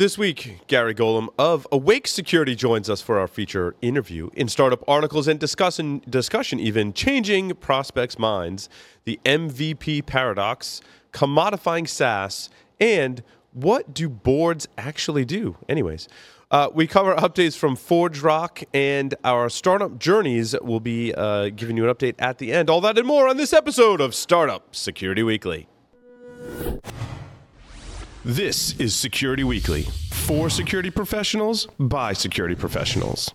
This week, Gary Golomb of Awake Security joins us for our feature interview in startup articles and discussion, discussion even changing prospects' minds, the MVP paradox, commodifying SaaS, and what do boards actually do? Anyways, uh, we cover updates from ForgeRock and our startup journeys. We'll be uh, giving you an update at the end. All that and more on this episode of Startup Security Weekly. This is Security Weekly for security professionals by security professionals.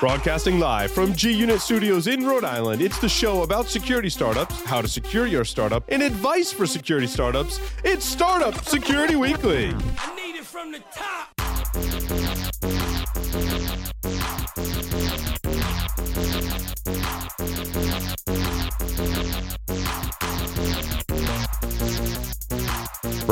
Broadcasting live from G Unit Studios in Rhode Island, it's the show about security startups, how to secure your startup, and advice for security startups. It's Startup Security Weekly. I need it from the top.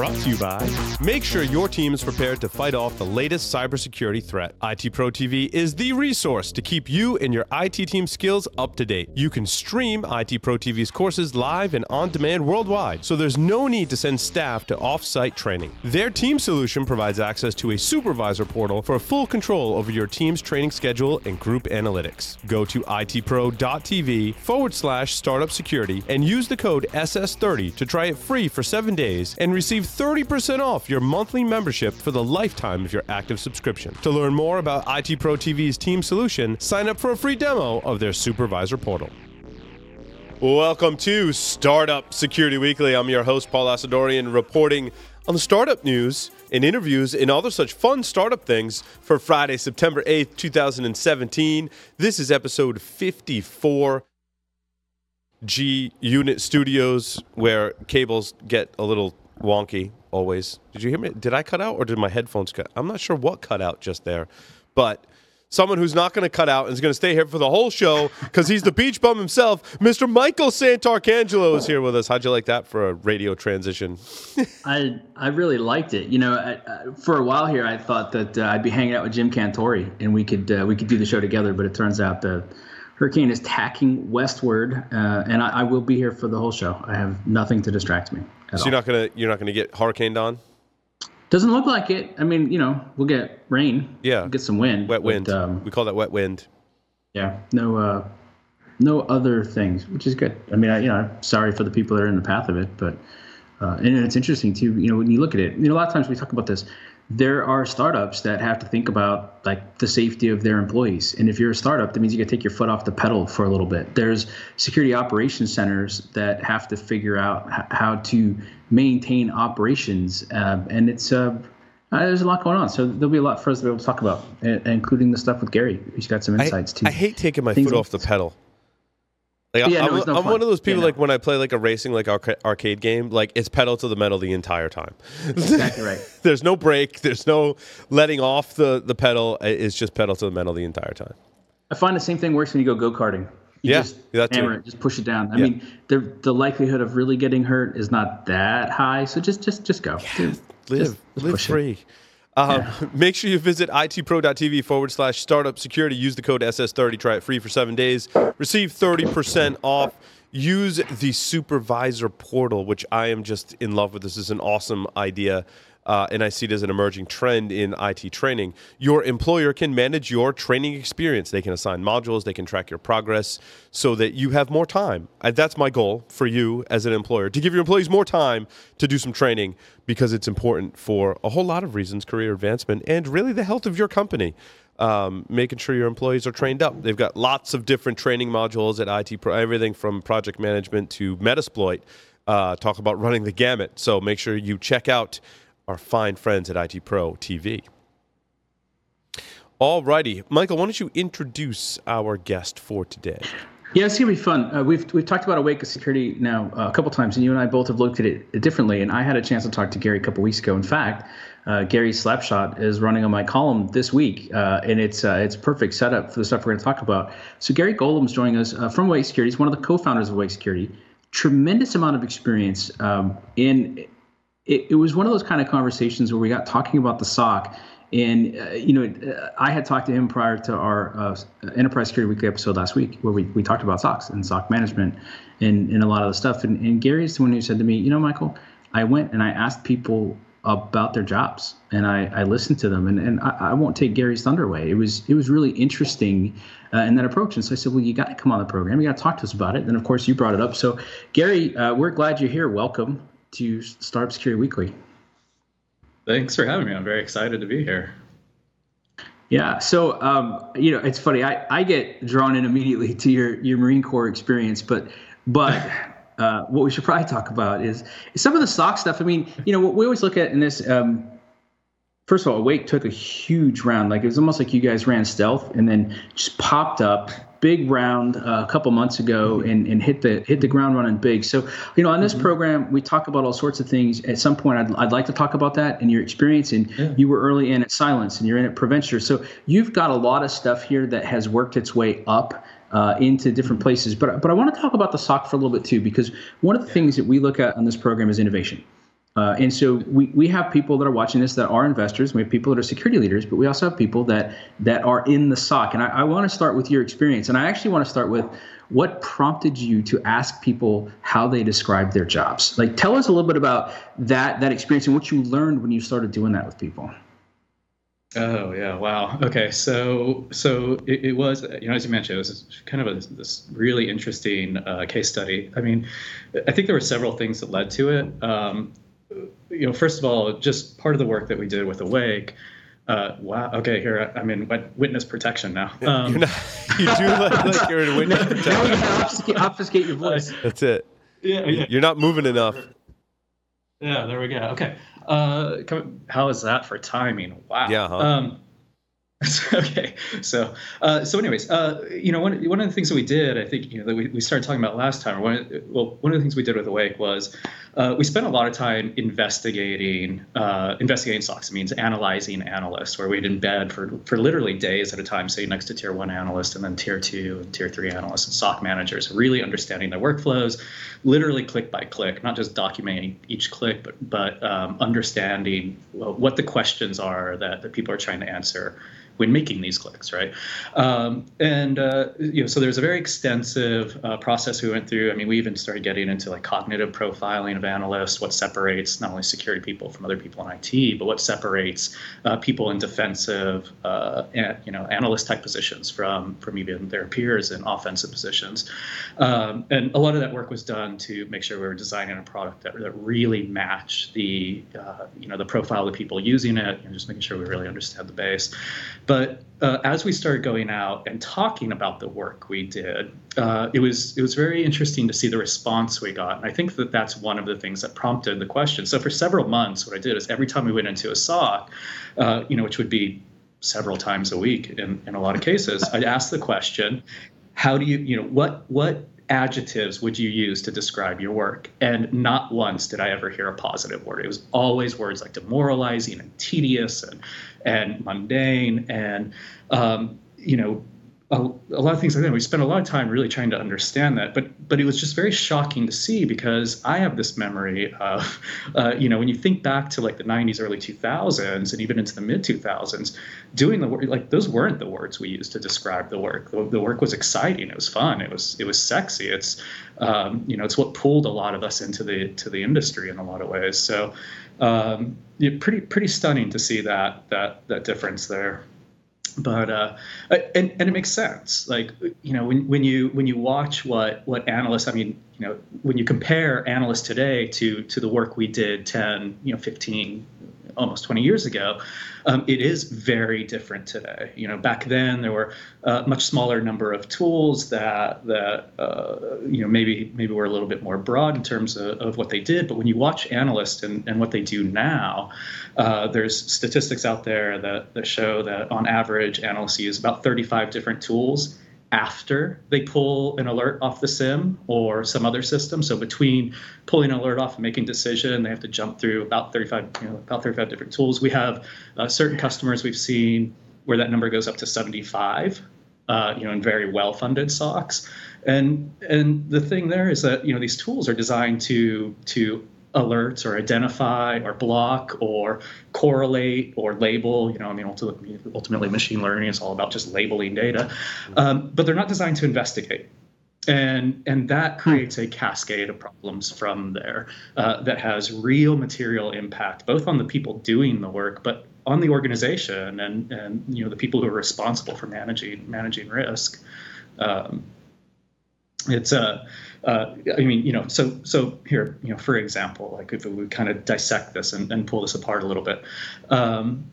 Brought to you by Make sure your team is prepared to fight off the latest cybersecurity threat. IT Pro TV is the resource to keep you and your IT team skills up to date. You can stream IT Pro TV's courses live and on demand worldwide, so there's no need to send staff to off site training. Their team solution provides access to a supervisor portal for full control over your team's training schedule and group analytics. Go to itpro.tv forward slash startup security and use the code SS30 to try it free for seven days and receive 30% off your monthly membership for the lifetime of your active subscription. To learn more about IT Pro TV's team solution, sign up for a free demo of their supervisor portal. Welcome to Startup Security Weekly. I'm your host, Paul Asadoorian, reporting on the startup news and interviews and other such fun startup things for Friday, September 8th, 2017. This is episode 54. G Unit Studios, where cables get a little wonky always. Did you hear me? Did I cut out or did my headphones cut? I'm not sure what cut out just there, but someone who's not going to cut out and is going to stay here for the whole show because he's the beach bum himself. Mr. Michael Santarcangelo is here with us. How'd you like that for a radio transition? I I really liked it. You know, I, I, for a while here, I thought that uh, I'd be hanging out with Jim Cantore and we could uh, we could do the show together. But it turns out the hurricane is tacking westward, uh, and I, I will be here for the whole show. I have nothing to distract me. At So all. you're not gonna you're not gonna get hurricaned on? Doesn't look like it. I mean, you know, we'll get rain. Yeah. we'll get some wind. Wet but, wind. um, we call that wet wind. yeah, no, uh, no other things, which is good. I mean, I, you know, I'm sorry for the people that are in the path of it, but uh, and it's interesting too. You know, when you look at it, you know, a lot of times we talk about this. There are startups that have to think about like the safety of their employees, and if you're a startup, that means you got to take your foot off the pedal for a little bit. There's security operations centers that have to figure out h- how to maintain operations, uh, and it's. Uh, uh, there's a lot going on, so there'll be a lot for us to be able to talk about, including the stuff with Gary. He's got some I, insights too. I hate taking my Things foot off the pedal. Like Yeah, I'm, no, no I'm one of those people Yeah, no. like when I play like a racing like arca- arcade game, like it's pedal to the metal the entire time. exactly right. there's no break, there's no letting off the the pedal. It's just pedal to the metal the entire time. I find the same thing works when you go go karting. You Yeah, just hammer it, just push it down. I Yeah. mean, the the likelihood of really getting hurt is not that high. So just just just go. Dude, Live, just- just live push it. Um, Make sure you visit itpro.tv forward slash startup security. Use the code SS30. Try it free for seven days. Receive 30% off. Use the supervisor portal, which I am just in love with. This is an awesome idea. Uh, and I see it as an emerging trend in IT training. Your employer can manage your training experience. They can assign modules, they can track your progress so that you have more time. And that's my goal for you as an employer to give your employees more time to do some training because it's important for a whole lot of reasons career advancement and really the health of your company. Um, making sure your employees are trained up. They've got lots of different training modules at IT Pro, everything from project management to Metasploit. Uh, talk about running the gamut. So make sure you check out our fine friends at IT Pro TV. Alrighty, Michael, why don't you introduce our guest for today? Yeah, it's gonna be fun. Uh, we've we've talked about Awake Security now uh, a couple times, and you and I both have looked at it differently. And I had a chance to talk to Gary a couple weeks ago. In fact, uh, Gary Slapshot is running on my column this week, uh, and it's uh, it's perfect setup for the stuff we're going to talk about. So Gary Golomb's joining us uh, from Awake Security. He's one of the co-founders of Awake Security. Tremendous amount of experience um, in. It, it was one of those kind of conversations where we got talking about the SOC And uh, you know, I had talked to him prior to our uh, Enterprise Security Weekly episode last week, where we, we talked about SOCs and SOC management and, and a lot of the stuff. And, and Gary is the one who said to me, you know, Michael, I went and I asked people about their jobs and I, I listened to them and, and I, I, won't take Gary's thunder away. It was it was really interesting uh, in that approach. And so I said, well, you got to come on the program. You got to talk to us about it. And of course, you brought it up. So Gary, uh, we're glad you're here. Welcome to Startup Security Weekly. Thanks for having me. I'm very excited to be here. Yeah. So, um, you know, it's funny. I, I get drawn in immediately to your, your Marine Corps experience, but, but, uh, what we should probably talk about is, some of the SOC stuff. I mean, you know, what we always look at in this, um, first of all, Awake took a huge round. Like it was almost like you guys ran stealth and then just popped up big round uh, a couple months ago mm-hmm. and, and hit the hit the ground running big. So you know on this mm-hmm. program we talk about all sorts of things. At some point I'd, I'd like to talk about that and your experience. And yeah. you were early in at Cylance and you're in at Preventure. So you've got a lot of stuff here that has worked its way up. Uh, into different mm-hmm. places, but but I want to talk about the SOC for a little bit too, because one of the yeah. things that we look at on this program is innovation. Uh, and so we, we have people that are watching this that are investors. We have people that are security leaders, but we also have people that that are in the SOC. And I, I want to start with your experience. And I actually want to start with what prompted you to ask people how they describe their jobs. Like, tell us a little bit about that that experience and what you learned when you started doing that with people. Oh yeah! Wow. Okay. So so it, it, was you know as you mentioned it was kind of a, this really interesting uh, case study. I mean, I think there were several things that led to it. Um, you know, first of all, just part of the work that we did with Awake. Uh, wow. Okay, here I'm in witness protection now. Um, not, you do look like you're in witness protection. Now you can obfuscate, obfuscate your voice. That's it. Yeah, yeah. You're not moving enough. Yeah, there we go. Okay. Uh, how is that for timing? Wow. Yeah. Huh? Um, okay, so uh, so anyways, uh, you know, one one of the things that we did, I think, you know, that we, we started talking about last time, or one well, one of the things we did with Awake was uh, we spent a lot of time investigating uh, investigating. Means analyzing analysts, where we'd embed for for literally days at a time, say next to tier one analyst and then tier two and tier three analysts and SOC managers, really understanding their workflows, literally click by click, not just documenting each click, but but um, understanding what the questions are that, that people are trying to answer when making these clicks, right? Um, and uh, you know, so there's a very extensive uh, process we went through. I mean, we even started getting into like cognitive profiling of analysts, what separates not only security people from other people in IT, but what separates uh, people in defensive, uh, you know, analyst type positions from from even their peers in offensive positions. Um, and a lot of that work was done to make sure we were designing a product that, that really matched the uh, you know the profile of the people using it, and just making sure we really understand the base. But uh, as we started going out and talking about the work we did, uh, it was it was very interesting to see the response we got, and I think that that's one of the things that prompted the question. So for several months, what I did is every time we went into a SOC, uh, you know, which would be several times a week in, in a lot of cases, I'd ask the question, how do you you know what what adjectives would you use to describe your work? And not once did I ever hear a positive word. It was always words like demoralizing and tedious and and mundane and um, you know a, lot of things like that. We spent a lot of time really trying to understand that, but but it was just very shocking to see because I have this memory of, uh, you know, when you think back to like the '90s, early 2000s, and even into the mid 2000s, doing the work like those weren't the words we used to describe the work. The, the work was exciting. It was fun. It was it was sexy. It's um, you know it's what pulled a lot of us into the to the industry in a lot of ways. So. Um, yeah, pretty pretty stunning to see that that that difference there but uh, and and it makes sense. Like you know, when when you when you watch what what analysts, I mean, you know, when you compare analysts today to to the work we did 10, you know, 15, almost 20 years ago, um, it is very different today. You know, back then there were a much smaller number of tools that that uh, you know maybe maybe were a little bit more broad in terms of, of what they did. But when you watch analysts and, and what they do now, uh, there's statistics out there that, that show that on average analysts use about 35 different tools after they pull an alert off the SIEM or some other system. So between pulling an alert off and making decision, they have to jump through about 35, you know, about 35 different tools. We have uh, certain customers we've seen where that number goes up to 75, uh, you know, in very well-funded SOCs. And and the thing there is that you know these tools are designed to to alerts or identify or block or correlate or label. You know, I mean, ultimately, ultimately machine learning is all about just labeling data, um, but they're not designed to investigate. And, and that creates a cascade of problems from there uh, that has real material impact, both on the people doing the work, but on the organization and, and you know the people who are responsible for managing managing risk. Um, it's a uh, uh, I mean, you know, so so here, you know, for example, like if we kind of dissect this and, and pull this apart a little bit, um,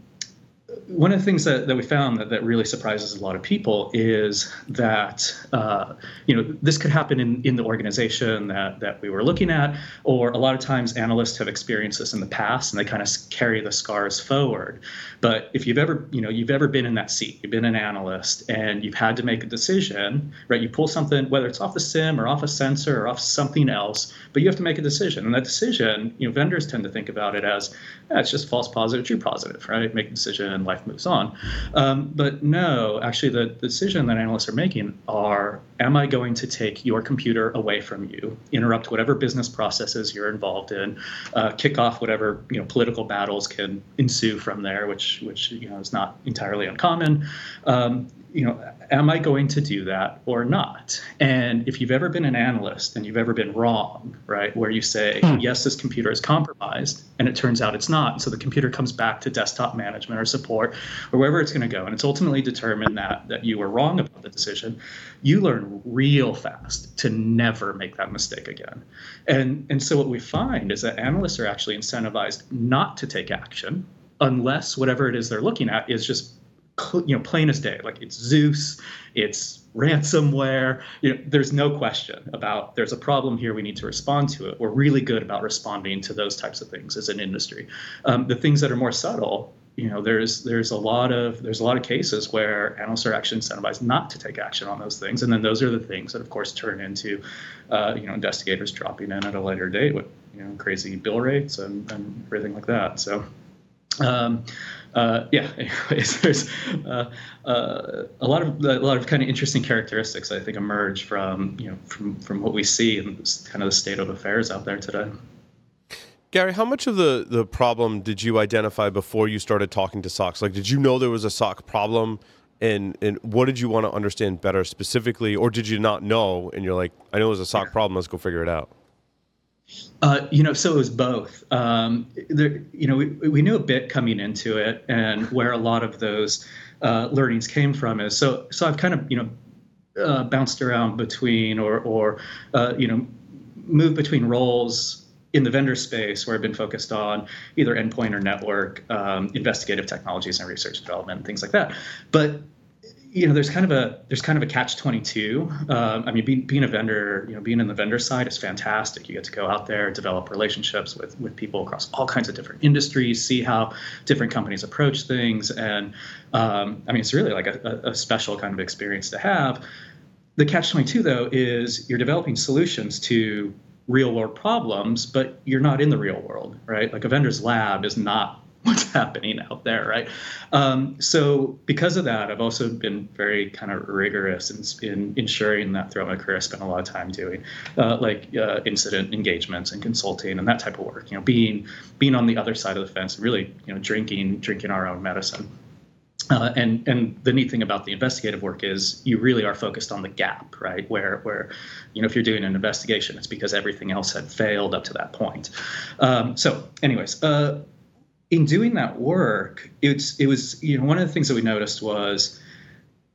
one of the things that, that we found that, that really surprises a lot of people is that uh, you know this could happen in, in the organization that, that we were looking at or a lot of times analysts have experienced this in the past and they kind of carry the scars forward. But if you've ever you know you've ever been in that seat you've been an analyst and you've had to make a decision right? You pull something whether it's off the SIEM or off a sensor or off something else but you have to make a decision. And that decision you know vendors tend to think about it as eh, it's just false positive true positive right? Make a decision and life moves on. Um, but no, actually, the, decision that analysts are making are: Am I going to take your computer away from you, interrupt whatever business processes you're involved in, uh, kick off whatever you know political battles can ensue from there, which which you know is not entirely uncommon. Um, you know, am I going to do that or not? And if you've ever been an analyst and you've ever been wrong, right, where you say, hmm. yes, this computer is compromised, and it turns out it's not. So the computer comes back to desktop management or support or wherever it's going to go. And it's ultimately determined that, that you were wrong about the decision. You learn real fast to never make that mistake again. And, and so what we find is that analysts are actually incentivized not to take action unless whatever it is they're looking at is just you know plain as day. Like it's zeus it's ransomware you know there's no question about there's a problem here we need to respond to it. We're really good about responding to those types of things as an industry. Um, the things that are more subtle you know there's there's a lot of there's a lot of cases where analysts are actually incentivized not to take action on those things and then those are the things that of course turn into uh, you know investigators dropping in at a later date with you know crazy bill rates and, and everything like that. So um, uh, yeah, anyways, there's uh, uh, a lot of a lot of kind of interesting characteristics I think emerge from you know from from what we see and kind of the state of affairs out there today. Gary, how much of the the problem did you identify before you started talking to SOCs? Like, did you know there was a SOC problem, and and what did you want to understand better specifically, or did you not know and you're like, I know there's a SOC problem, let's go figure it out? Uh, you know, so it was both. Um, there, you know, we, we knew a bit coming into it, and where a lot of those uh, learnings came from is so. So I've kind of you know uh, bounced around between, or or uh, you know, moved between roles in the vendor space where I've been focused on either endpoint or network, um, investigative technologies and research development, things like that. But you know, there's kind of a there's kind of a catch 22. Um, I mean, being, being a vendor, you know, being in the vendor side is fantastic. You get to go out there, develop relationships with with people across all kinds of different industries, see how different companies approach things, and um, I mean, it's really like a, a special kind of experience to have. The catch 22 though is you're developing solutions to real world problems, but you're not in the real world, right? Like a vendor's lab is not what's happening out there, right? Um, so because of that, I've also been very kind of rigorous in, in ensuring that throughout my career, I spent a lot of time doing uh, like uh, incident engagements and consulting and that type of work. You know, being being on the other side of the fence, really, you know, drinking drinking our own medicine. Uh, and and the neat thing about the investigative work is you really are focused on the gap, right? Where where you know if you're doing an investigation, it's because everything else had failed up to that point. Um, so, anyways, uh, in doing that work, it's it was you know one of the things that we noticed was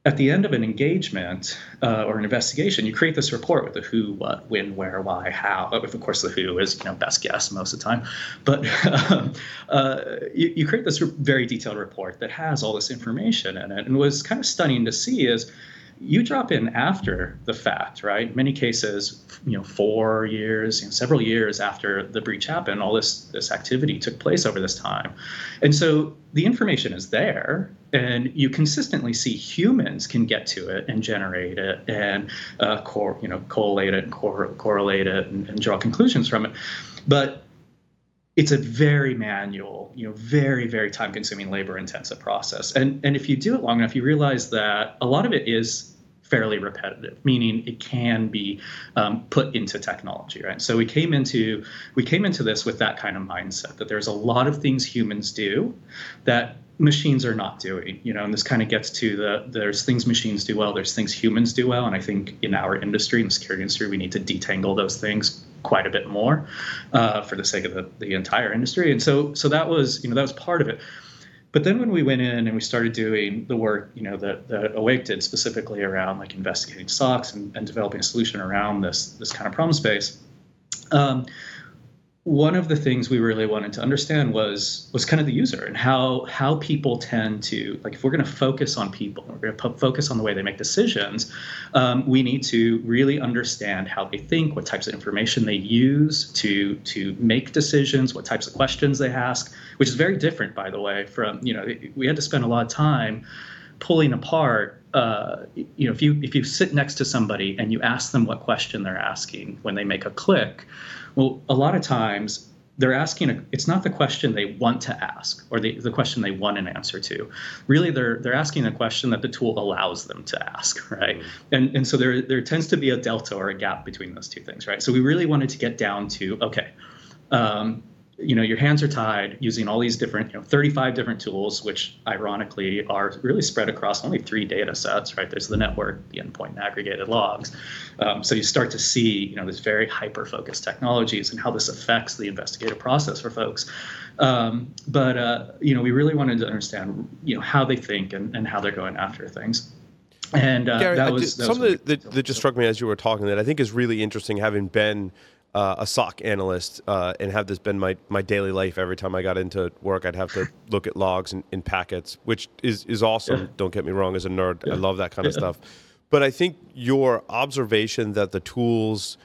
at the end of an engagement uh, or an investigation, you create this report with the who, what, when, where, why, how. Of course, the who is you know best guess most of the time, but um, uh, you, you create this very detailed report that has all this information in it. And was kind of stunning to see is you drop in after the fact, right? Many cases, you know, four years, you know, several years after the breach happened, all this this activity took place over this time, and so the information is there, and you consistently see humans can get to it and generate it and uh, cor- you know collate it and cor- correlate it and, and draw conclusions from it, but it's a very manual, you know, very, very time consuming, labor intensive process. And, and if you do it long enough, you realize that a lot of it is fairly repetitive, meaning it can be um, put into technology, right? So we came into we came into this with that kind of mindset that there's a lot of things humans do that machines are not doing you know and this kind of gets to the there's things machines do well there's things humans do well and i think in our industry in the security industry we need to detangle those things quite a bit more uh, for the sake of the, the entire industry. And so so that was you know that was part of it. But then when we went in and we started doing the work you know that, that awake did specifically around like investigating SOCs and, and developing a solution around this this kind of problem space um, one of the things we really wanted to understand was was kind of the user and how how people tend to like if we're going to focus on people we're going to focus on the way they make decisions um, we need to really understand how they think what types of information they use to to make decisions what types of questions they ask which is very different by the way from you know we had to spend a lot of time pulling apart uh, you know if you if you sit next to somebody and you ask them what question they're asking when they make a click well, a lot of times they're asking a, it's not the question they want to ask or the, the question they want an answer to. Really they're they're asking a question that the tool allows them to ask right? Mm-hmm. and and so there there tends to be a delta or a gap between those two things right? So we really wanted to get down to okay um, you know your hands are tied using all these different you know 35 different tools which ironically are really spread across only three data sets right? There's the network the endpoint and aggregated logs. Um, so you start to see you know these very hyper focused technologies and how this affects the investigative process for folks. Um, but uh, you know we really wanted to understand you know how they think and, and how they're going after things. And uh, Gary, that was that something was that, that, just struck me as you were talking that I think is really interesting, having been uh, a SOC analyst uh, and have this been my, my daily life every time I got into work, I'd have to look at logs and, and packets, which is, is awesome. Yeah. Don't get me wrong, as a nerd, yeah. I love that kind of yeah. stuff. But I think your observation that the tools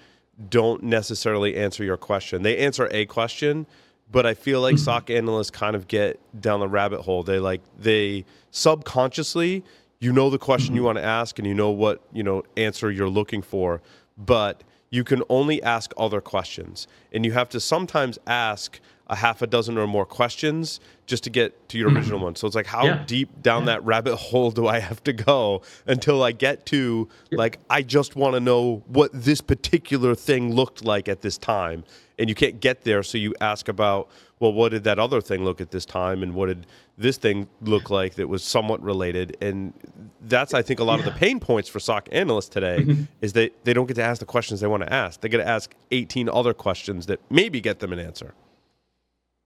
don't necessarily answer your question, they answer a question, but I feel like mm-hmm. SOC analysts kind of get down the rabbit hole. They like, they subconsciously, you know the question mm-hmm. you want to ask and you know what, you know, answer you're looking for, but – you can only ask other questions. And you have to sometimes ask a half a dozen or more questions just to get to your mm-hmm. original one. So it's like, how yeah. deep down yeah. that rabbit hole do I have to go until I get to, yeah. like, I just want to know what this particular thing looked like at this time. And you can't get there. So you ask about, well, what did that other thing look at this time? And what did this thing look like that was somewhat related? And that's, I think, a lot of the pain points for SOC analysts today mm-hmm. is that they don't get to ask the questions they want to ask. They get to ask 18 other questions that maybe get them an answer.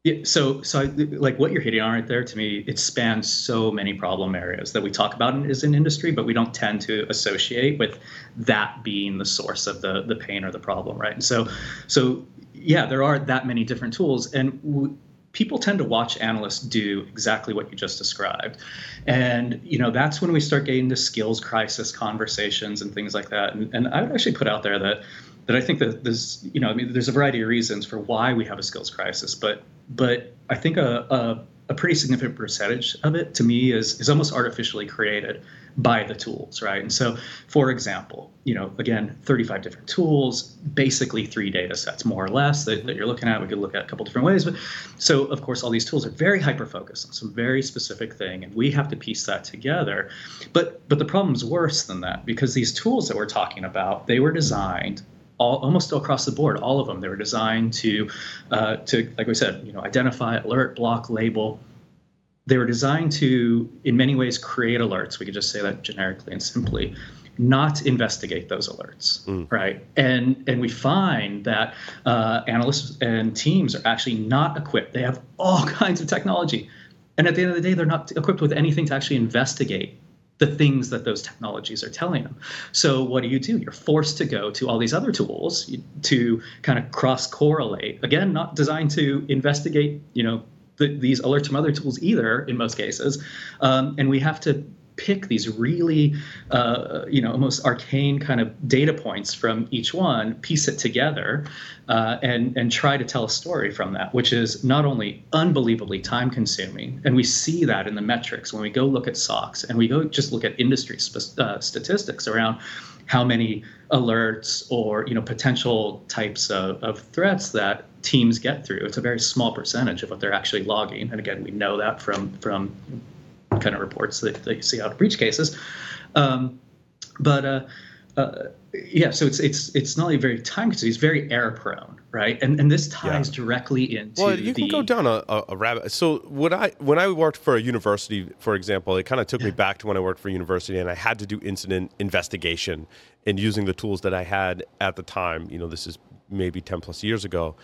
Yeah, so so I, like what you're hitting on right there to me, it spans so many problem areas that we talk about in, as an industry, but we don't tend to associate with that being the source of the the pain or the problem, right? And so so yeah, there are that many different tools, and w- people tend to watch analysts do exactly what you just described, and you know that's when we start getting the skills crisis conversations and things like that. And, and I would actually put out there that that I think that there's you know I mean there's a variety of reasons for why we have a skills crisis, but but I think a, a, a pretty significant percentage of it to me is is almost artificially created by the tools, right? And so, for example, you know, again, 35 different tools, basically three data sets, more or less, that, that, you're looking at. We could look at a couple different ways. But so, of course, all these tools are very hyper focused on some very specific thing, and we have to piece that together. But but the problem's worse than that because these tools that we're talking about, they were designed all, almost across the board, all of them. They were designed to, uh, to like we said, you know, identify, alert, block, label. They were designed to, in many ways, create alerts. We could just say that generically and simply, not investigate those alerts, mm. right? And and we find that uh, analysts and teams are actually not equipped. They have all kinds of technology, and at the end of the day, they're not equipped with anything to actually investigate the things that those technologies are telling them. So what do you do? You're forced to go to all these other tools to kind of cross correlate. Again, not designed to investigate, you know, the, these alerts from other tools either in most cases. Um, and we have to pick these really, uh, you know, almost arcane kind of data points from each one, piece it together, uh, and and try to tell a story from that, which is not only unbelievably time consuming, and we see that in the metrics when we go look at SOCs and we go just look at industry sp- uh, statistics around how many alerts or you know potential types of, of threats that teams get through. It's a very small percentage of what they're actually logging, and again, we know that from from kind of reports that, that you see out of breach cases. Um, but uh, uh, yeah, so it's it's it's not only very time consuming, it's very error prone, right? And and this ties yeah. directly into. Well, you the, can go down a, a, rabbit. So when I when I worked for a university, for example, it kind of took yeah. me back to when I worked for a university, and I had to do incident investigation and using the tools that I had at the time. You know, this is maybe ten plus years ago,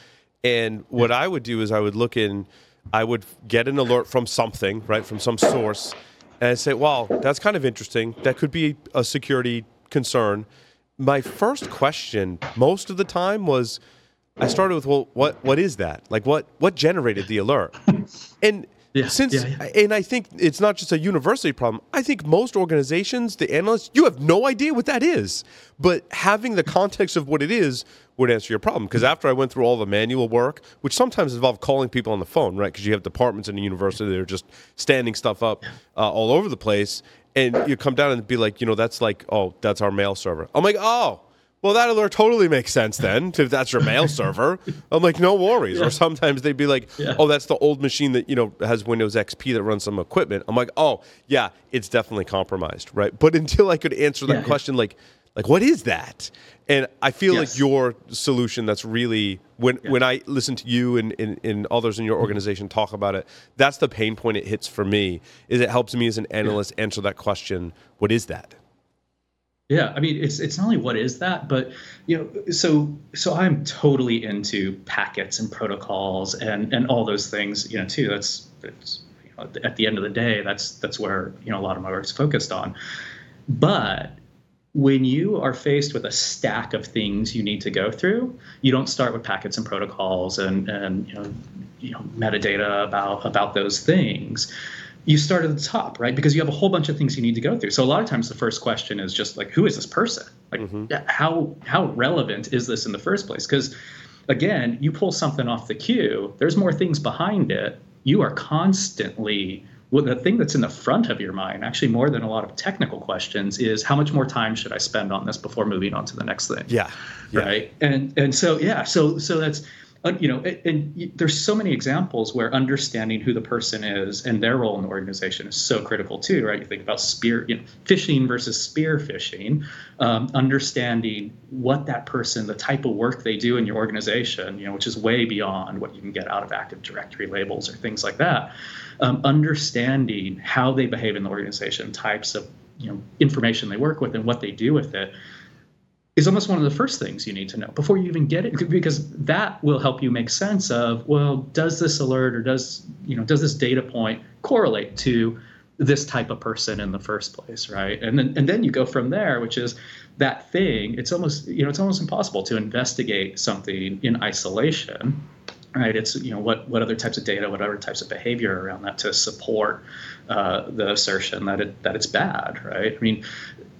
and what yeah. I would do is I would look in, I would get an alert from something, right, from some source, and I'd say, "Wow, that's kind of interesting. That could be a security concern." my first question most of the time was I started with, well, what what is that? Like what what generated the alert? And yeah, since yeah, yeah. and I think it's not just a university problem. I think most organizations, the analysts, you have no idea what that is. But having the context of what it is would answer your problem. Because after I went through all the manual work, which sometimes involved calling people on the phone, right? Because you have departments in a university that are just standing stuff up uh, all over the place, and you come down and be like, you know, that's like, oh, that's our mail server. I'm like, oh, well, that alert totally makes sense then, if that's your mail server. I'm like, no worries. Yeah. Or sometimes they'd be like, yeah. oh, that's the old machine that, you know, has Windows XP that runs some equipment. I'm like, oh, yeah, it's definitely compromised, right? But until I could answer that yeah, question, like, like what is that? And I feel yes. like your solution that's really when when I listen to you and, and, and, others in your mm-hmm. organization talk about it, that's the pain point it hits for me. Is it helps me as an analyst answer that question, what is that? Yeah, I mean it's it's not only what is that, but you know, so so I'm totally into packets and protocols and and all those things, you know, too. That's, that's you know, at the end of the day, that's that's where you know a lot of my work's focused on. But when you are faced with a stack of things you need to go through, you don't start with packets and protocols and, and you know, you know metadata about about those things. You start at the top, right? Because you have a whole bunch of things you need to go through. So a lot of times the first question is just like, who is this person? Like, mm-hmm. how how relevant is this in the first place? Because again, you pull something off the queue, there's more things behind it. You are constantly well, the thing that's in the front of your mind, actually more than a lot of technical questions, is how much more time should I spend on this before moving on to the next thing? Yeah. yeah. Right. And and so yeah, so so that's you know, and, there's so many examples where understanding who the person is and their role in the organization is so critical too, right? You think about spear, you know, phishing versus spear phishing, um, understanding what that person, the type of work they do in your organization, you know, which is way beyond what you can get out of Active Directory labels or things like that um, understanding how they behave in the organization, types of you know information they work with, and what they do with it is almost one of the first things you need to know before you even get it because that will help you make sense of well does this alert or does you know does this data point correlate to this type of person in the first place right and then and then you go from there which is that thing it's almost you know it's almost impossible to investigate something in isolation right? It's you know what what other types of data, what other types of behavior around that to support uh, the assertion that it that it's bad, right? I mean,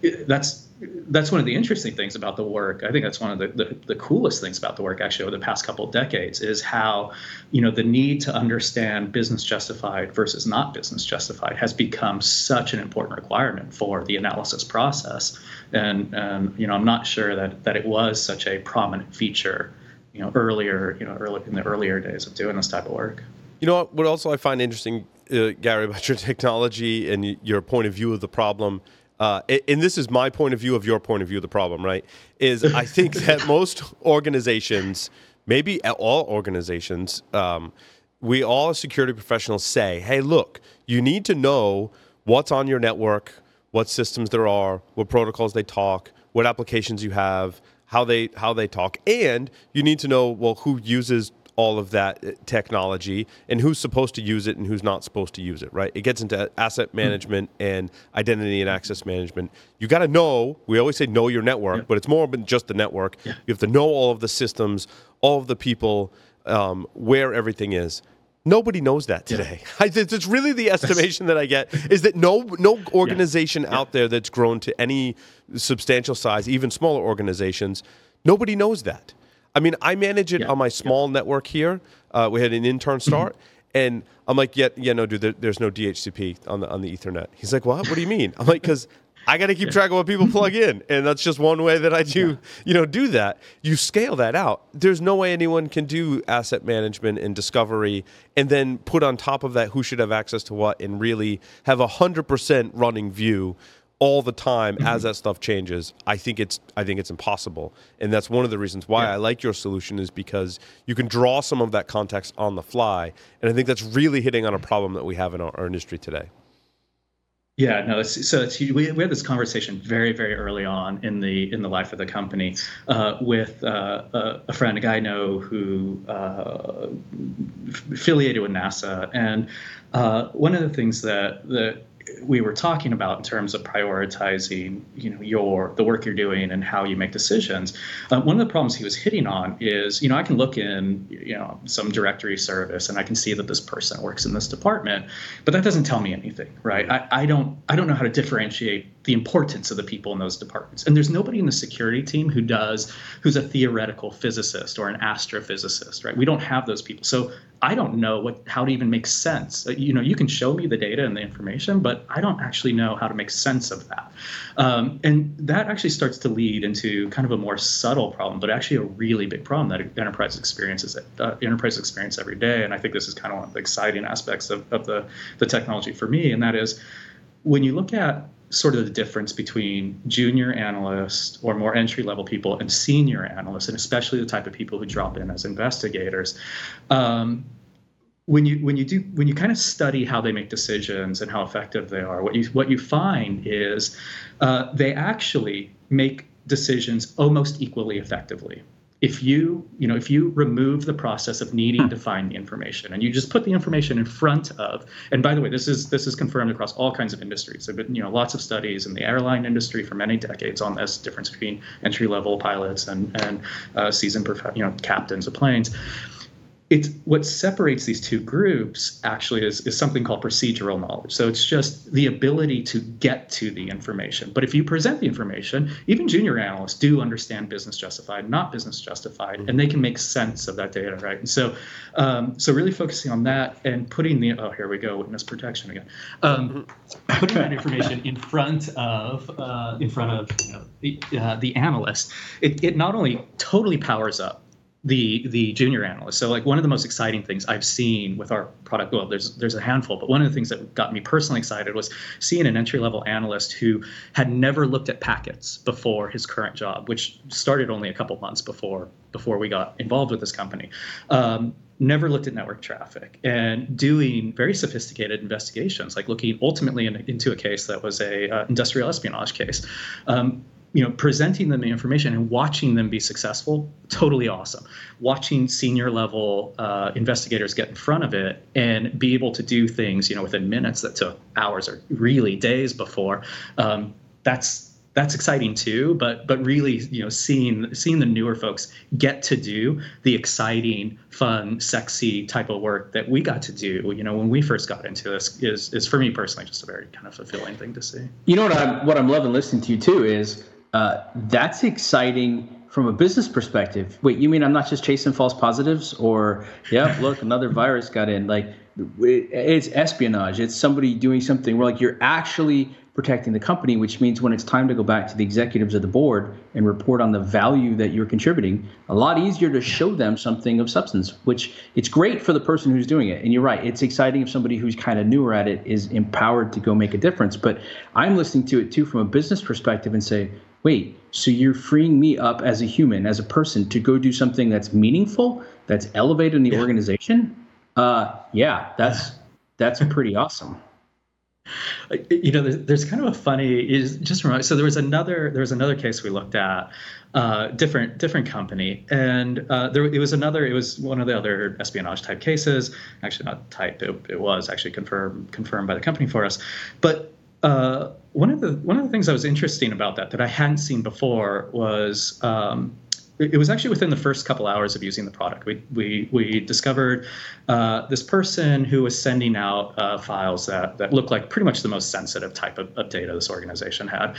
it, that's that's one of the interesting things about the work. I think that's one of the, the, the, coolest things about the work actually over the past couple of decades is how, you know, the need to understand business justified versus not business justified has become such an important requirement for the analysis process. And, and you know, I'm not sure that, that it was such a prominent feature you know earlier you know early in the earlier days of doing this type of work you know what also i find interesting uh, gary about your technology and your point of view of the problem uh, and this is my point of view of your point of view of the problem right is i think that most organizations maybe all organizations um, we all as security professionals say hey look you need to know what's on your network what systems there are what protocols they talk what applications you have how they how they talk, and you need to know well who uses all of that uh, technology and who's supposed to use it and who's not supposed to use it, right? It gets into asset hmm. management and identity and access management. You got to know, we always say know your network, yeah. but it's more than just the network. Yeah. You have to know all of the systems, all of the people, um, where everything is. Nobody knows that today. Yeah. it's really the estimation that I get is that no no organization yeah. out there that's grown to any substantial size, even smaller organizations, nobody knows that. I mean, I manage it yeah. on my small network here. Uh, we had an intern start, and I'm like, yeah, yeah, no, dude, there, there's no DHCP on the on the Ethernet. He's like, what? What do you mean? I'm like, because I got to keep track of what people plug in, and that's just one way that I do, yeah. you know, do that. You scale that out. There's no way anyone can do asset management and discovery, and then put on top of that who should have access to what, and really have a hundred percent running view all the time mm-hmm. as that stuff changes i think it's i think it's impossible and that's one of the reasons why yeah. i like your solution is because you can draw some of that context on the fly and i think that's really hitting on a problem that we have in our, our industry today yeah, no. It's, so it's, we, we had this conversation very, very early on in the in the life of the company uh, with uh, a, a, friend, a guy I know who uh, affiliated with NASA, and uh, one of the things that that we were talking about in terms of prioritizing, you know, your the work you're doing and how you make decisions. Uh, one of the problems he was hitting on is, you know, I can look in, you know, some directory service and I can see that this person works in this department, but that doesn't tell me anything, right? I, I don't I don't know how to differentiate the importance of the people in those departments. And there's nobody in the security team who does who's a theoretical physicist or an astrophysicist, right? We don't have those people. So I don't know what how to even make sense. Uh, you know, you can show me the data and the information, but I don't actually know how to make sense of that. Um, and that actually starts to lead into kind of a more subtle problem, but actually a really big problem that enterprise experiences uh, enterprise experience every day. And I think this is kind of one of the exciting aspects of, of the the technology for me, and that is when you look at sort of the difference between junior analysts or more entry level people and senior analysts, and especially the type of people who drop in as investigators. Um, when you when you do when you kind of study how they make decisions and how effective they are, what you what you find is uh, they actually make decisions almost equally effectively if you you know if you remove the process of needing to find the information and you just put the information in front of and by the way this is this is confirmed across all kinds of industries. There have been you know lots of studies in the airline industry for many decades on this difference between entry level pilots and and uh, seasoned you know captains of planes it's what separates these two groups actually is, is something called procedural knowledge. So it's just the ability to get to the information. But if you present the information, even junior analysts do understand business justified, not business justified, and they can make sense of that data, right? And so, um, so really focusing on that and putting the oh here we go witness protection again, um, putting that information in front of uh, in front of you know, the, uh, the analyst, it, it not only totally powers up the the junior analyst. So like one of the most exciting things I've seen with our product, well, there's there's a handful, but one of the things that got me personally excited was seeing an entry level analyst who had never looked at packets before his current job, which started only a couple months before before we got involved with this company. Um, never looked at network traffic and doing very sophisticated investigations like looking ultimately in, into a case that was a uh, industrial espionage case um, you know presenting them the information and watching them be successful totally awesome. Watching senior level uh, investigators get in front of it and be able to do things you know within minutes that took hours or really days before um, that's that's exciting too but but really you know seeing seeing the newer folks get to do the exciting fun sexy type of work that we got to do you know when we first got into this is is for me personally just a very kind of fulfilling thing to see. You know what i'm what i'm loving listening to you too is uh, that's exciting from a business perspective. Wait, you mean I'm not just chasing false positives? Or, yeah, look, another virus got in. Like, it's espionage. It's somebody doing something where, like, you're actually protecting the company, which means when it's time to go back to the executives of the board and report on the value that you're contributing, a lot easier to show them something of substance, which it's great for the person who's doing it. And you're right, it's exciting if somebody who's kind of newer at it is empowered to go make a difference. But I'm listening to it too from a business perspective and say, wait, so you're freeing me up as a human, as a person, to go do something that's meaningful, that's elevated in the yeah. organization? Uh, yeah, that's that's pretty awesome. You know, there's, there's, kind of a funny is just remember. So there was another there was another case we looked at, uh, different different company, and uh, there it was another it was one of the other espionage type cases. Actually, not type. It, it was actually confirmed confirmed by the company for us, but uh, one of the one of the things that was interesting about that that I hadn't seen before was um, it, was actually within the first couple hours of using the product. We we we discovered uh, this person who was sending out uh, files that that looked like pretty much the most sensitive type of, of data this organization had,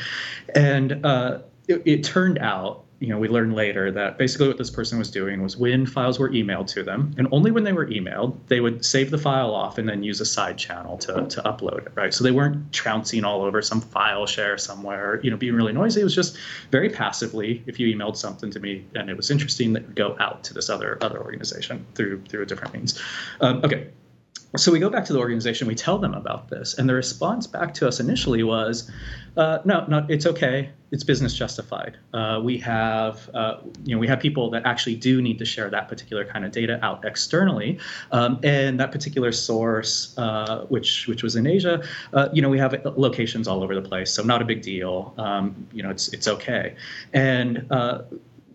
and uh, it, it turned out you know, we learned later that basically what this person was doing was when files were emailed to them, and only when they were emailed, they would save the file off and then use a side channel to, to upload it, right? So they weren't trouncing all over some file share somewhere, you know, being really noisy. It was just very passively, if you emailed something to me and it was interesting, that would go out to this other other organization through through a different means. Um, okay, so we go back to the organization, we tell them about this, and the response back to us initially was, uh, "No, no, it's okay. It's business justified. Uh, we have, uh, you know, we have people that actually do need to share that particular kind of data out externally, um, and that particular source, uh, which which was in Asia, uh, you know, we have locations all over the place, so not a big deal. Um, you know, it's it's okay, and uh,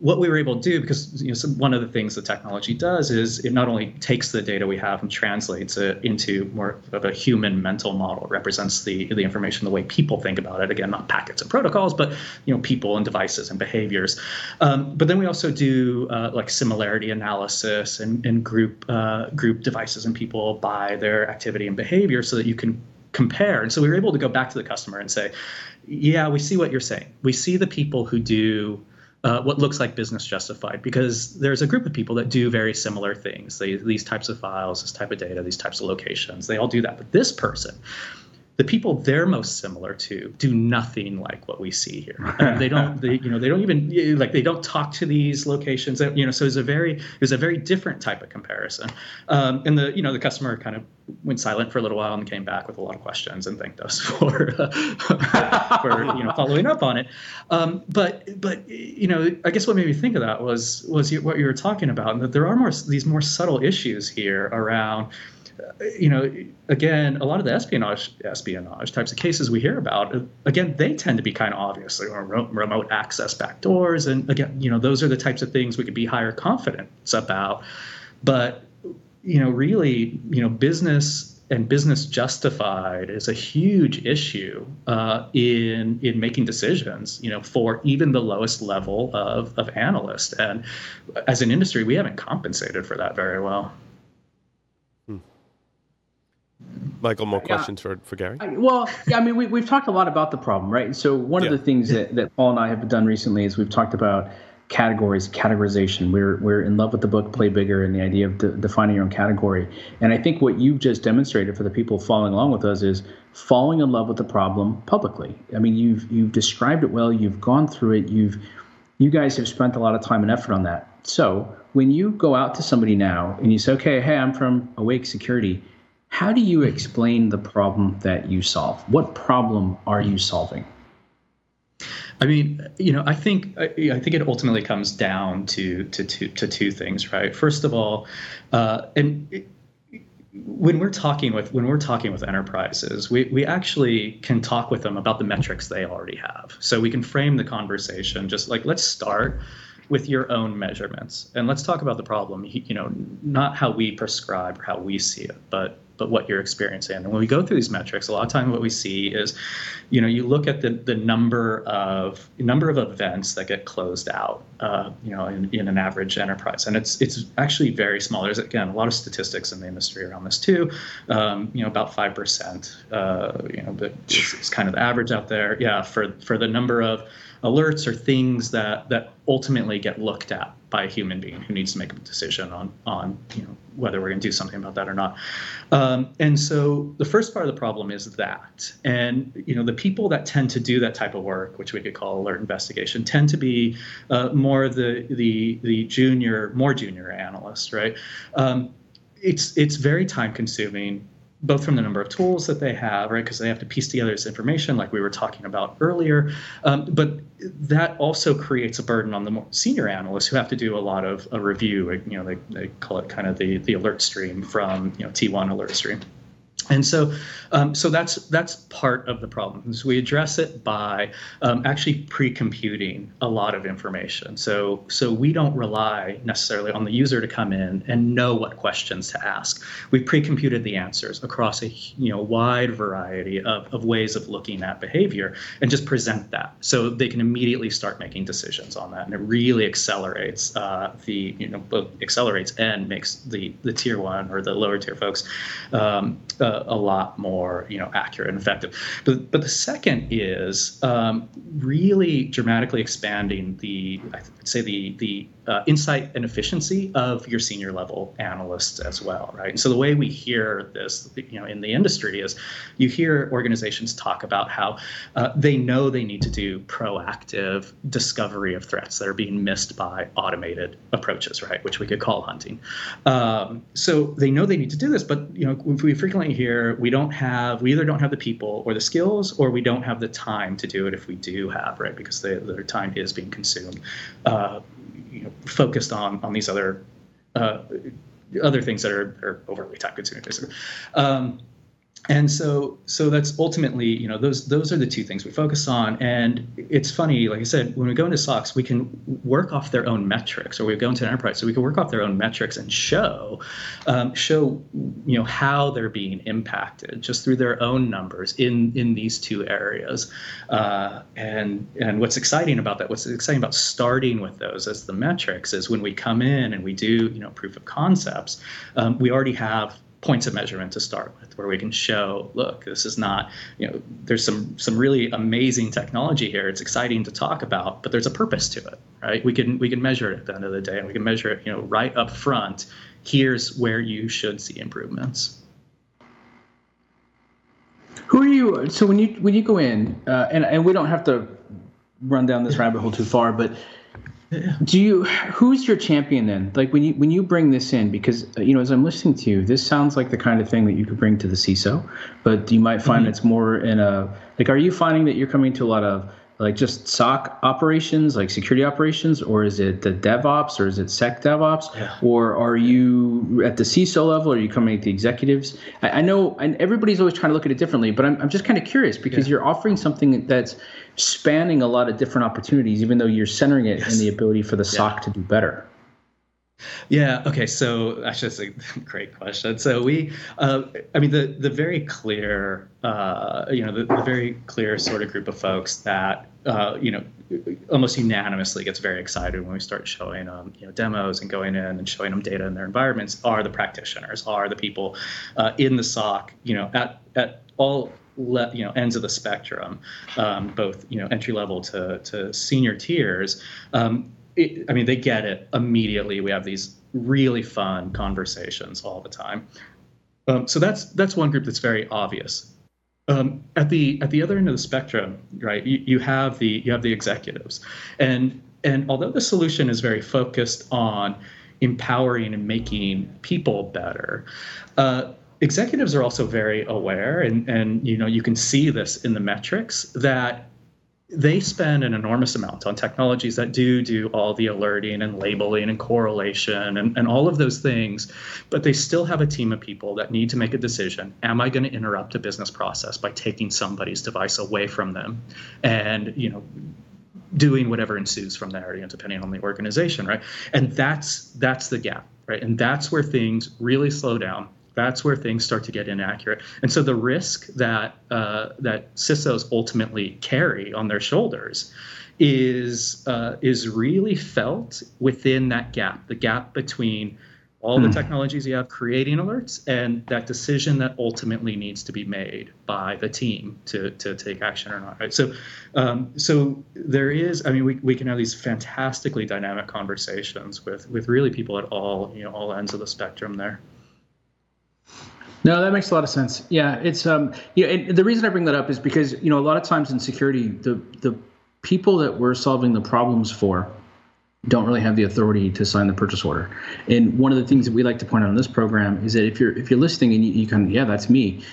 what we were able to do, because you know, one of the things the technology does is it not only takes the data we have and translates it into more of a human mental model, represents the the information the way people think about it. Again, not packets and protocols, but you know, people and devices and behaviors. Um, but then we also do uh, like similarity analysis and, and group uh, group devices and people by their activity and behavior, so that you can compare. And so we were able to go back to the customer and say, yeah, we see what you're saying. We see the people who do uh, what looks like business justified because there's a group of people that do very similar things. They, these types of files, this type of data, these types of locations, they all do that. But this person, the people they're most similar to do nothing like what we see here. I mean, they don't, they, you know, they don't even like they don't talk to these locations. You know, so it's a very it's a very different type of comparison. Um, and the you know the customer kind of went silent for a little while and came back with a lot of questions and thanked us for uh, for you know following up on it. Um, but but you know, I guess what made me think of that was was what you were talking about, and that there are more these more subtle issues here around you know, again, a lot of the espionage espionage types of cases we hear about, again, they tend to be kind of obvious, like remote access backdoors, and again, you know, those are the types of things we could be higher confidence about. But you know, really, you know, business and business justified is a huge issue uh, in in making decisions. You know, for even the lowest level of of analyst, and as an industry, we haven't compensated for that very well. Michael, more questions for, for Gary? well, yeah, I mean, we, we've talked a lot about the problem, right? So, one yeah. of the things that, that Paul and I have done recently is we've talked about categories, categorization. We're, we're in love with the book Play Bigger and the idea of de- defining your own category. And I think what you've just demonstrated for the people following along with us is falling in love with the problem publicly. I mean, you've, you've described it well, you've gone through it, you've, you guys have spent a lot of time and effort on that. So, when you go out to somebody now and you say, okay, hey, I'm from Awake Security how do you explain the problem that you solve? What problem are you solving? I mean, you know, I think I, think it ultimately comes down to to to, to two things, right? First of all, uh, and it, when we're talking with when we're talking with enterprises, we, we actually can talk with them about the metrics they already have. So we can frame the conversation just like let's start with your own measurements and let's talk about the problem. You know, not how we prescribe or how we see it, but but what you're experiencing. And when we go through these metrics, a lot of time what we see is, you know, you look at the, the number of number of events that get closed out, uh, you know, in, in an average enterprise, and it's it's actually very small. There's again a lot of statistics in the industry around this too. Um, you know, about five percent. Uh, you know, but it's, it's kind of the average out there. Yeah, for for the number of alerts are things that that ultimately get looked at by a human being who needs to make a decision on on you know whether we're going to do something about that or not. Um, and so the first part of the problem is that, and you know the people that tend to do that type of work, which we could call alert investigation, tend to be uh, more the the the junior, more junior analysts, right? Um, it's it's very time consuming both from the number of tools that they have, right? Because they have to piece together this information, like we were talking about earlier. Um, but that also creates a burden on the senior analysts who have to do a lot of a review. You know, they, they call it kind of the the alert stream from you know T1 alert stream. And so, um, so that's that's part of the problem. We address it by um, actually pre-computing a lot of information. So so we don't rely necessarily on the user to come in and know what questions to ask. We pre-computed the answers across a you know wide variety of, of ways of looking at behavior and just present that so they can immediately start making decisions on that. And it really accelerates uh, the you know both accelerates and makes the the tier one or the lower tier folks. Um, uh, a, lot more you know accurate and effective. But but the second is um, really dramatically expanding the I'd say the the uh, insight and efficiency of your senior level analysts as well, right? And so the way we hear this, you know, in the industry is, you hear organizations talk about how uh, they know they need to do proactive discovery of threats that are being missed by automated approaches, right? Which we could call hunting. Um, so they know they need to do this, but you know, we frequently hear we don't have, we either don't have the people or the skills, or we don't have the time to do it if we do have, right? Because they, their time is being consumed. Uh, you know, focused on on these other uh, other things that are, are overly time consuming. Um, and so so that's ultimately you know those those are the two things we focus on. And it's funny like i said when we go into SOCs we can work off their own metrics or we go into an enterprise so we can work off their own metrics and show um, show you know how they're being impacted just through their own numbers in in these two areas. Uh, and and what's exciting about that what's exciting about starting with those as the metrics is when we come in and we do you know proof of concepts um, we already have points of measurement to start with where we can show look this is not you know there's some some really amazing technology here. It's exciting to talk about but there's a purpose to it right? We can we can measure it at the end of the day and we can measure it you know right up front. Here's where you should see improvements. Who are you so when you when you go in uh, and and we don't have to run down this rabbit hole too far but do you who's your champion then like when you when you bring this in because uh, you know as i'm listening to you this sounds like the kind of thing that you could bring to the ciso but you might find mm-hmm. it's more in a like are you finding that you're coming to a lot of like just SOC operations, like security operations, or is it the DevOps, or is it Sec DevOps, yeah. or are you at the CISO level? Or are you coming at the executives? I, I, know, and everybody's always trying to look at it differently, but I'm, I'm just kind of curious because yeah. you're offering something that's spanning a lot of different opportunities, even though you're centering it yes. in the ability for the SOC yeah. to do better. Yeah. Okay. So actually, that's a great question. So we, uh, I mean, the the very clear, uh, you know, the, the, very clear sort of group of folks that, uh, you know, almost unanimously gets very excited when we start showing them, you know, demos and going in and showing them data in their environments are the practitioners, are the people uh, in the SOC, you know, at at all you know ends of the spectrum, um, both you know entry level to to senior tiers. Um, it, I mean, they get it immediately. We have these really fun conversations all the time. Um, so that's that's one group that's very obvious. Um, at the at the other end of the spectrum, right? You, you have the you have the executives, and and although the solution is very focused on empowering and making people better, uh, executives are also very aware, and and you know you can see this in the metrics that they spend an enormous amount on technologies that do do all the alerting and labeling and correlation and, and all of those things but they still have a team of people that need to make a decision. Am i going to interrupt a business process by taking somebody's device away from them and you know doing whatever ensues from there you know, depending on the organization right? And that's that's the gap right? And that's where things really slow down that's where things start to get inaccurate. And so the risk that uh, that CISOs ultimately carry on their shoulders is uh, is really felt within that gap, the gap between all the hmm. technologies you have creating alerts and that decision that ultimately needs to be made by the team to, to take action or not right so um, so there is i mean we, we can have these fantastically dynamic conversations with with really people at all you know all ends of the spectrum there no, that makes a lot of sense. Yeah, it's um, yeah. And the reason I bring that up is because you know a lot of times in security, the the people that we're solving the problems for don't really have the authority to sign the purchase order. And one of the things that we like to point out in this program is that if you're if you're listening and you, you kind of yeah, that's me.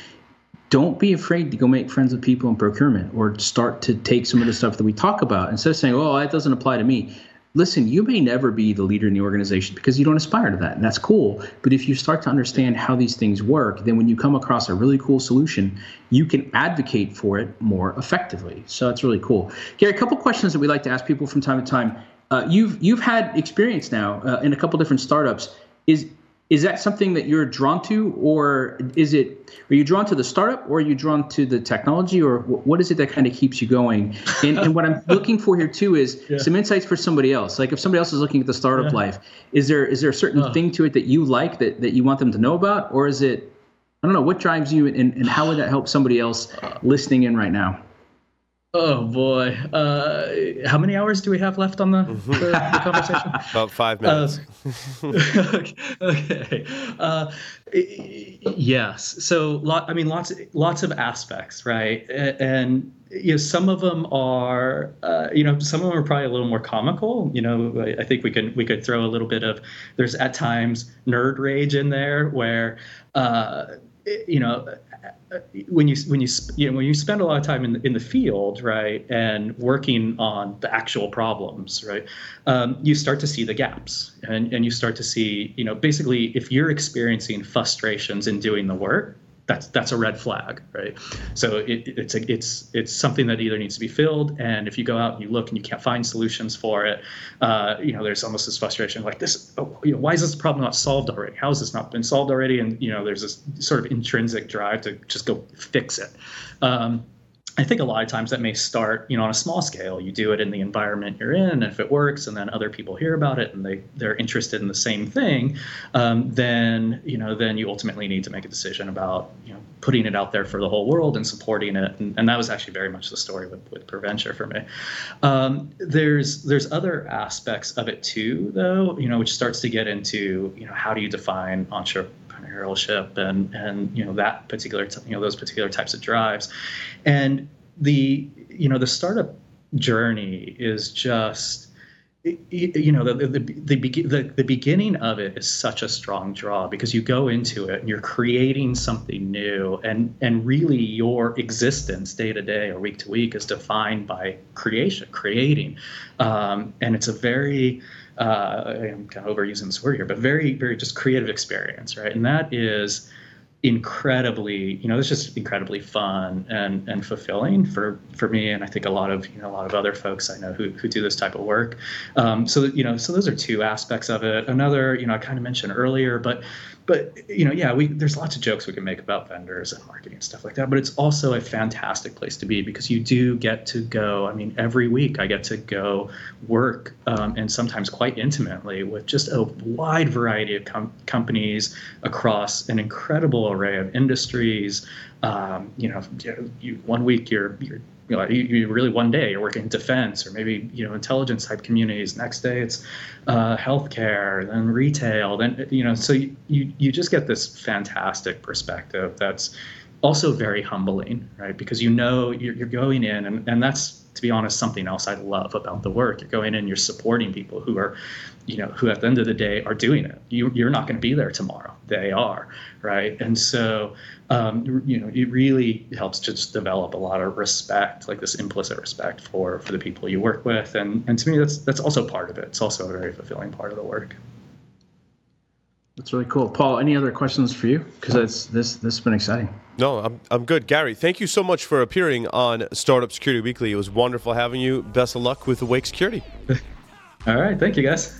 Don't be afraid to go make friends with people in procurement or start to take some of the stuff that we talk about instead of saying, "Oh, that doesn't apply to me." Listen, you may never be the leader in the organization because you don't aspire to that, and that's cool. But if you start to understand how these things work, then when you come across a really cool solution, you can advocate for it more effectively. So that's really cool. Gary, a couple questions that we like to ask people from time to time. Uh, you've you've had experience now uh, in a couple different startups. Is is that something that you're drawn to or is it are you drawn to the startup or are you drawn to the technology or what is it that kind of keeps you going and, and what i'm looking for here too is yeah. some insights for somebody else like if somebody else is looking at the startup yeah. life is there is there a certain uh. thing to it that you like that, that you want them to know about or is it I don't know what drives you, and, and how would that help somebody else listening in right now? Oh boy, uh, how many hours do we have left on the, the, the conversation? About five minutes. Uh, okay. Uh, yes. So, lot, I mean, lots, lots of aspects, right? And you know, some of them are, uh, you know, some of them are probably a little more comical. You know, I, I think we can we could throw a little bit of there's at times nerd rage in there where, uh, you know when you when you you know when you spend a lot of time in the, in the field, right, and working on the actual problems, right, um, you start to see the gaps, and and you start to see, you know, basically if you're experiencing frustrations in doing the work, that's that's a red flag, right? So it, it's a, it's it's something that either needs to be filled, and if you go out and you look and you can't find solutions for it, uh, you know, there's almost this frustration, like this, oh, you know, why is this problem not solved already? How has this not been solved already? And you know, there's this sort of intrinsic drive to just go fix it. Um, I think a lot of times that may start, you know, on a small scale. You do it in the environment you're in, and if it works, and then other people hear about it and they they're interested in the same thing, um, then you know, then you ultimately need to make a decision about you know putting it out there for the whole world and supporting it. And, and that was actually very much the story with with Preventure for me. Um, there's there's other aspects of it too, though, you know, which starts to get into you know how do you define entrepreneur entrepreneurship and and you know that particular you know those particular types of drives. And the you know the startup journey is just you know the the, the, the, the beginning of it is such a strong draw because you go into it and you're creating something new. And and really your existence day to day or week to week is defined by creation creating. Um, and it's a very uh, I'm kind of overusing this word here, but very, very just creative experience, right? And that is incredibly, you know, it's just incredibly fun and and fulfilling for for me, and I think a lot of you know a lot of other folks I know who who do this type of work. Um, so you know, so those are two aspects of it. Another, you know, I kind of mentioned earlier, but but you know, yeah, we there's lots of jokes we can make about vendors and marketing and stuff like that. But it's also a fantastic place to be because you do get to go. I mean, every week I get to go work um, and sometimes quite intimately with just a wide variety of com- companies across an incredible array of industries. Um, you know, you, one week you're you're you know, you, really one day you're working in defense or maybe you know intelligence type communities. Next day it's uh, healthcare, then retail, then you know. So you, you you just get this fantastic perspective that's also very humbling, right? Because you know you're, you're going in, and, and that's to be honest something else I love about the work. You're going in, you're supporting people who are you know, who at the end of the day are doing it. You, you're not going to be there tomorrow. They are, right? And so, um, you know, it really helps to just develop a lot of respect, like this implicit respect for for the people you work with, and and to me, that's that's also part of it. It's also a very fulfilling part of the work. That's really cool, Paul. Any other questions for you? Because this this this has been exciting. No, I'm I'm good, Gary. Thank you so much for appearing on Startup Security Weekly. It was wonderful having you. Best of luck with Awake Security. All right, thank you, guys.